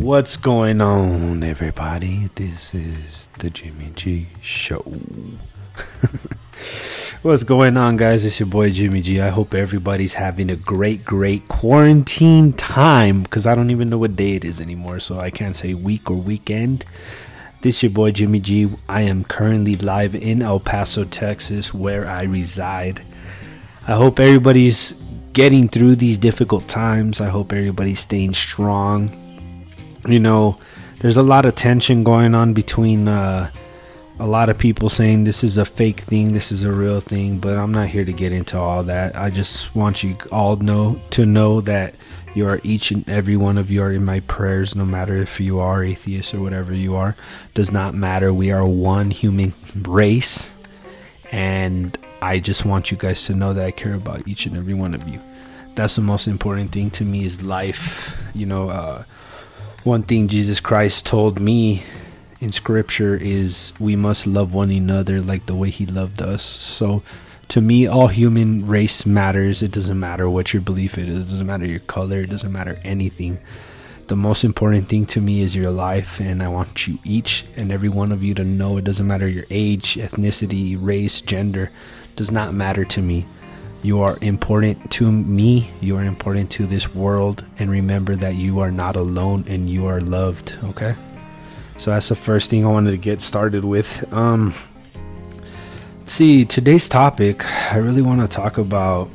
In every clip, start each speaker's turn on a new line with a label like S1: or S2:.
S1: What's going on, everybody? This is the Jimmy G Show. What's going on, guys? It's your boy Jimmy G. I hope everybody's having a great, great quarantine time because I don't even know what day it is anymore, so I can't say week or weekend. This is your boy Jimmy G. I am currently live in El Paso, Texas, where I reside. I hope everybody's getting through these difficult times. I hope everybody's staying strong you know, there's a lot of tension going on between uh, a lot of people saying this is a fake thing, this is a real thing, but I'm not here to get into all that. I just want you all know to know that you are each and every one of you are in my prayers, no matter if you are atheist or whatever you are. Does not matter. We are one human race, and I just want you guys to know that I care about each and every one of you. That's the most important thing to me is life. You know, uh, one thing Jesus Christ told me in scripture is we must love one another like the way he loved us. So to me all human race matters. It doesn't matter what your belief is. It doesn't matter your color, it doesn't matter anything. The most important thing to me is your life and I want you each and every one of you to know it doesn't matter your age, ethnicity, race, gender, does not matter to me. You are important to me. You are important to this world. And remember that you are not alone and you are loved. Okay. So that's the first thing I wanted to get started with. Um, see, today's topic, I really want to talk about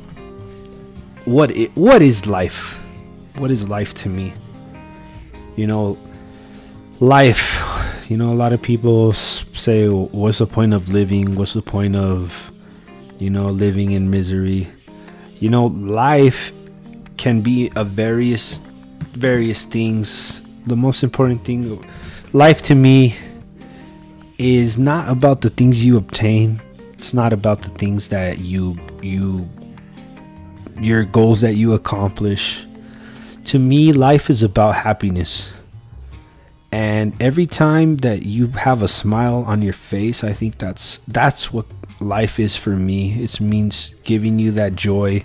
S1: what it, what is life? What is life to me? You know, life. You know, a lot of people say, "What's the point of living? What's the point of you know, living in misery. You know, life can be a various various things. The most important thing life to me is not about the things you obtain. It's not about the things that you you your goals that you accomplish. To me, life is about happiness. And every time that you have a smile on your face, I think that's that's what life is for me. It means giving you that joy,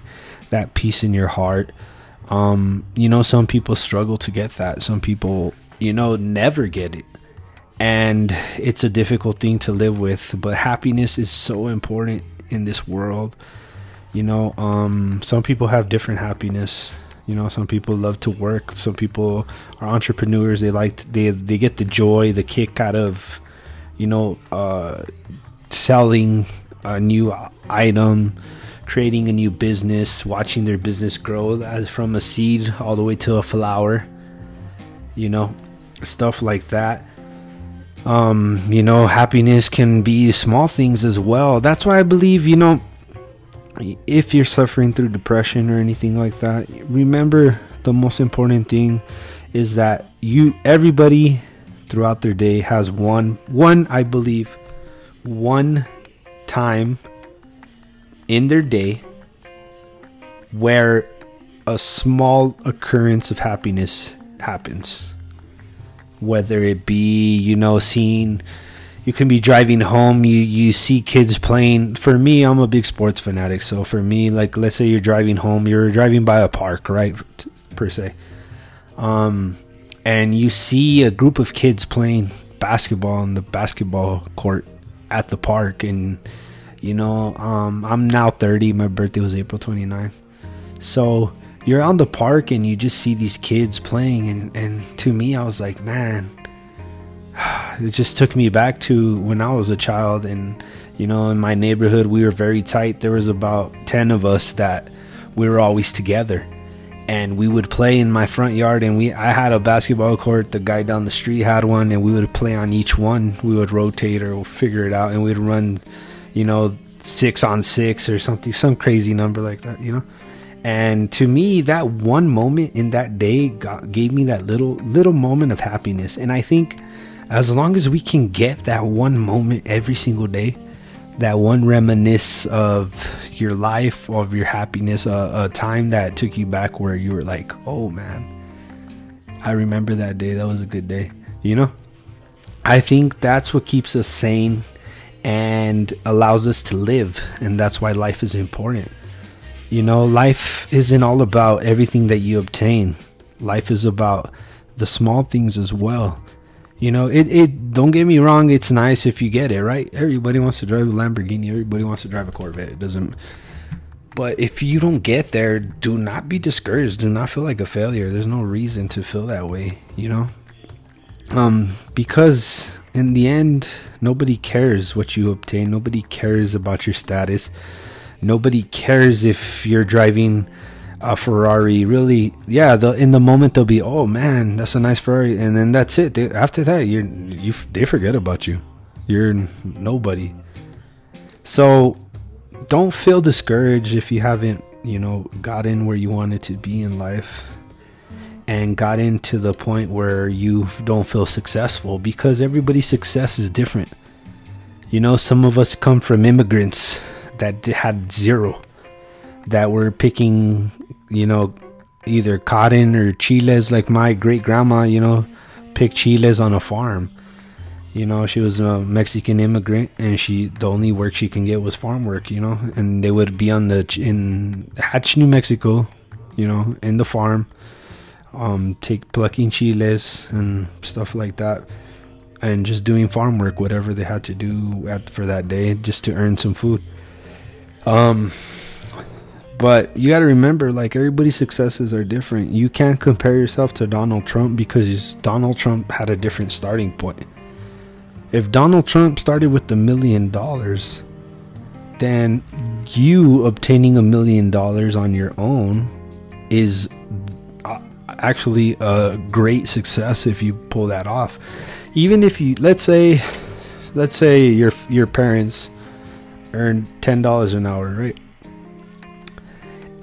S1: that peace in your heart. Um, you know, some people struggle to get that. Some people, you know, never get it. And it's a difficult thing to live with, but happiness is so important in this world. You know, um, some people have different happiness. You know, some people love to work. Some people are entrepreneurs. They like to, they they get the joy, the kick out of, you know, uh, selling a new item, creating a new business, watching their business grow from a seed all the way to a flower. You know, stuff like that. Um, you know, happiness can be small things as well. That's why I believe, you know, if you're suffering through depression or anything like that, remember the most important thing is that you everybody throughout their day has one one I believe one time in their day where a small occurrence of happiness happens. Whether it be, you know, seeing you can be driving home, you you see kids playing. For me, I'm a big sports fanatic, so for me, like let's say you're driving home, you're driving by a park, right, per se. Um and you see a group of kids playing basketball on the basketball court at the park and you know um, i'm now 30 my birthday was april 29th so you're on the park and you just see these kids playing and, and to me i was like man it just took me back to when i was a child and you know in my neighborhood we were very tight. There was about 10 of us that we were always together and we would play in my front yard and we I had a basketball court the guy down the street had one and we would play on each one. We would rotate or figure it out and we'd run you know 6 on 6 or something some crazy number like that you know? And to me that one moment in that day got, gave me that little little moment of happiness. And I think as long as we can get that one moment every single day that one reminisce of your life, of your happiness, a time that took you back where you were like, oh man, I remember that day. That was a good day. You know? I think that's what keeps us sane and allows us to live. And that's why life is important. You know, life isn't all about everything that you obtain, life is about the small things as well. You know, it, it don't get me wrong, it's nice if you get it, right? Everybody wants to drive a Lamborghini, everybody wants to drive a Corvette. It doesn't but if you don't get there, do not be discouraged. Do not feel like a failure. There's no reason to feel that way, you know? Um because in the end, nobody cares what you obtain. Nobody cares about your status. Nobody cares if you're driving a Ferrari. Really, yeah. The, in the moment, they'll be, "Oh man, that's a nice Ferrari," and then that's it. They, after that, you're you they forget about you. You're nobody. So, don't feel discouraged if you haven't, you know, gotten where you wanted to be in life and got into the point where you don't feel successful because everybody's success is different. You know, some of us come from immigrants that had zero, that were picking, you know, either cotton or chiles, like my great grandma, you know, picked chiles on a farm. You know, she was a Mexican immigrant, and she the only work she can get was farm work. You know, and they would be on the in Hatch, New Mexico, you know, in the farm um, take plucking chiles and stuff like that, and just doing farm work, whatever they had to do at, for that day, just to earn some food. Um, but you got to remember, like everybody's successes are different. You can't compare yourself to Donald Trump because Donald Trump had a different starting point. If Donald Trump started with a million dollars, then you obtaining a million dollars on your own is uh, actually a great success if you pull that off. Even if you let's say let's say your your parents earned ten dollars an hour, right?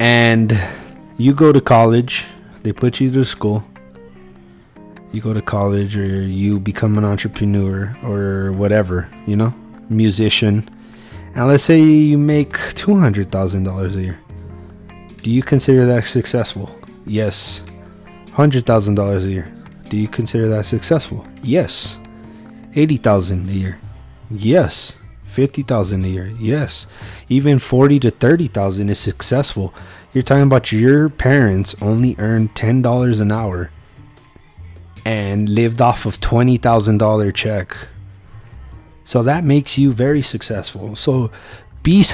S1: And you go to college, they put you to school. You go to college or you become an entrepreneur or whatever, you know, musician. And let's say you make $200,000 a year. Do you consider that successful? Yes. $100,000 a year. Do you consider that successful? Yes. 80,000 a year. Yes. 50,000 a year. Yes. Even 40 to 30,000 is successful. You're talking about your parents only earned $10 an hour and lived off of $20,000 check. So that makes you very successful. So be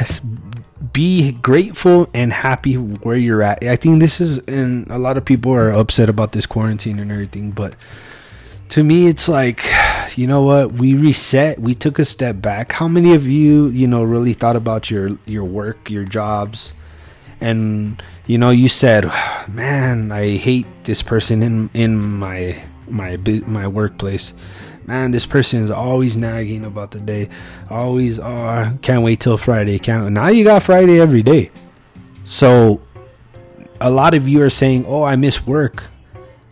S1: be grateful and happy where you're at. I think this is, and a lot of people are upset about this quarantine and everything, but to me, it's like, you know what? We reset. We took a step back. How many of you, you know, really thought about your your work, your jobs, and you know, you said, "Man, I hate this person in in my my my workplace." man, this person is always nagging about the day. Always, oh, can't wait till Friday. Can't. Now you got Friday every day. So, a lot of you are saying, oh, I miss work.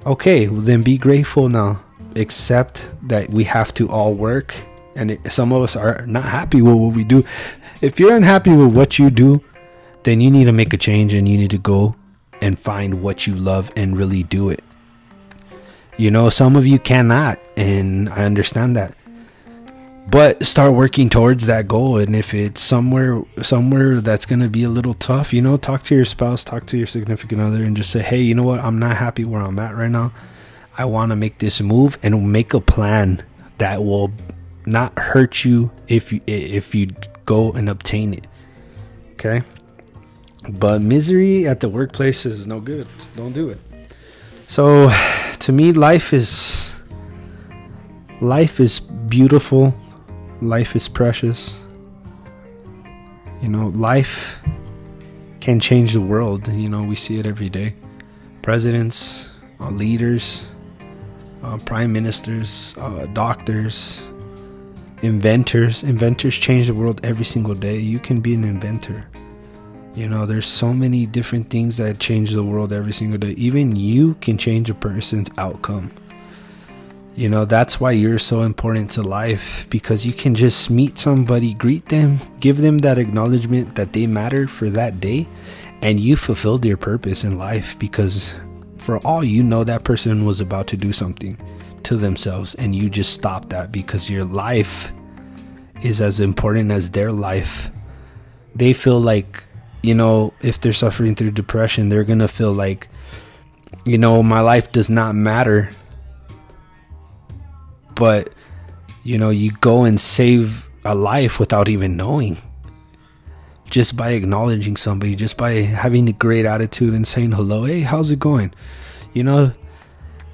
S1: Okay, well, then be grateful now. Accept that we have to all work, and it, some of us are not happy with what we do. If you're unhappy with what you do, then you need to make a change and you need to go and find what you love and really do it. You know, some of you cannot, and I understand that. But start working towards that goal, and if it's somewhere somewhere that's gonna be a little tough, you know, talk to your spouse, talk to your significant other, and just say, "Hey, you know what? I'm not happy where I'm at right now. I want to make this move and make a plan that will not hurt you if you if you go and obtain it." Okay. But misery at the workplace is no good. Don't do it. So to me life is life is beautiful life is precious you know life can change the world you know we see it every day presidents leaders uh, prime ministers uh, doctors inventors inventors change the world every single day you can be an inventor you know, there's so many different things that change the world every single day. Even you can change a person's outcome. You know, that's why you're so important to life because you can just meet somebody, greet them, give them that acknowledgement that they matter for that day, and you fulfilled your purpose in life because for all you know, that person was about to do something to themselves, and you just stop that because your life is as important as their life. They feel like you know, if they're suffering through depression, they're to feel like, you know, my life does not matter but you know, you go and save a life without even knowing. Just by acknowledging somebody, just by having a great attitude and saying hello, hey, how's it going? You know,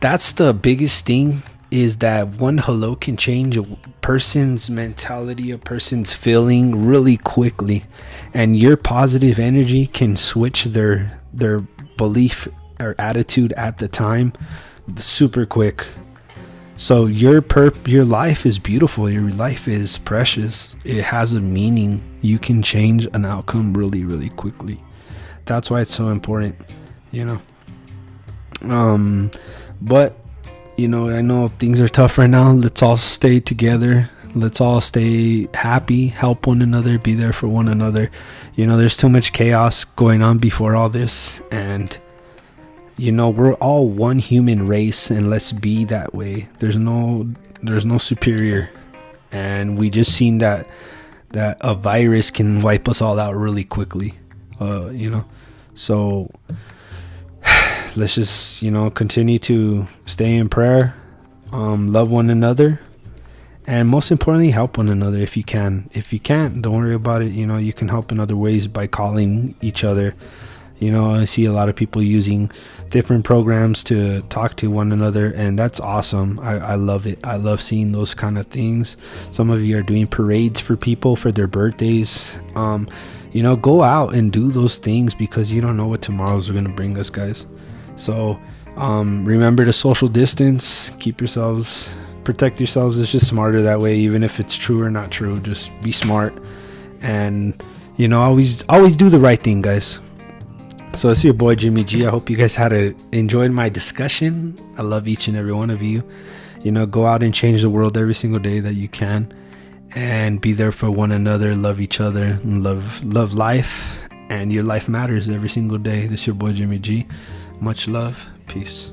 S1: that's the biggest thing is that one hello can change a person's mentality, a person's feeling really quickly. And your positive energy can switch their their belief or attitude at the time super quick. So your perp your life is beautiful. Your life is precious. It has a meaning. You can change an outcome really, really quickly. That's why it's so important, you know. Um but you know, I know things are tough right now. Let's all stay together. Let's all stay happy, help one another, be there for one another. You know, there's too much chaos going on before all this and you know, we're all one human race and let's be that way. There's no there's no superior. And we just seen that that a virus can wipe us all out really quickly. Uh, you know. So let's just you know continue to stay in prayer um, love one another and most importantly help one another if you can if you can't don't worry about it you know you can help in other ways by calling each other you know i see a lot of people using different programs to talk to one another and that's awesome. I, I love it. I love seeing those kind of things. Some of you are doing parades for people for their birthdays. Um, you know go out and do those things because you don't know what tomorrow's going to bring us guys. So um, remember to social distance, keep yourselves, protect yourselves. It's just smarter that way, even if it's true or not true. Just be smart. And you know always always do the right thing, guys. So it's your boy Jimmy G. I hope you guys had a enjoyed my discussion. I love each and every one of you. You know, go out and change the world every single day that you can, and be there for one another. Love each other and love love life. And your life matters every single day. This is your boy Jimmy G. Much love. Peace.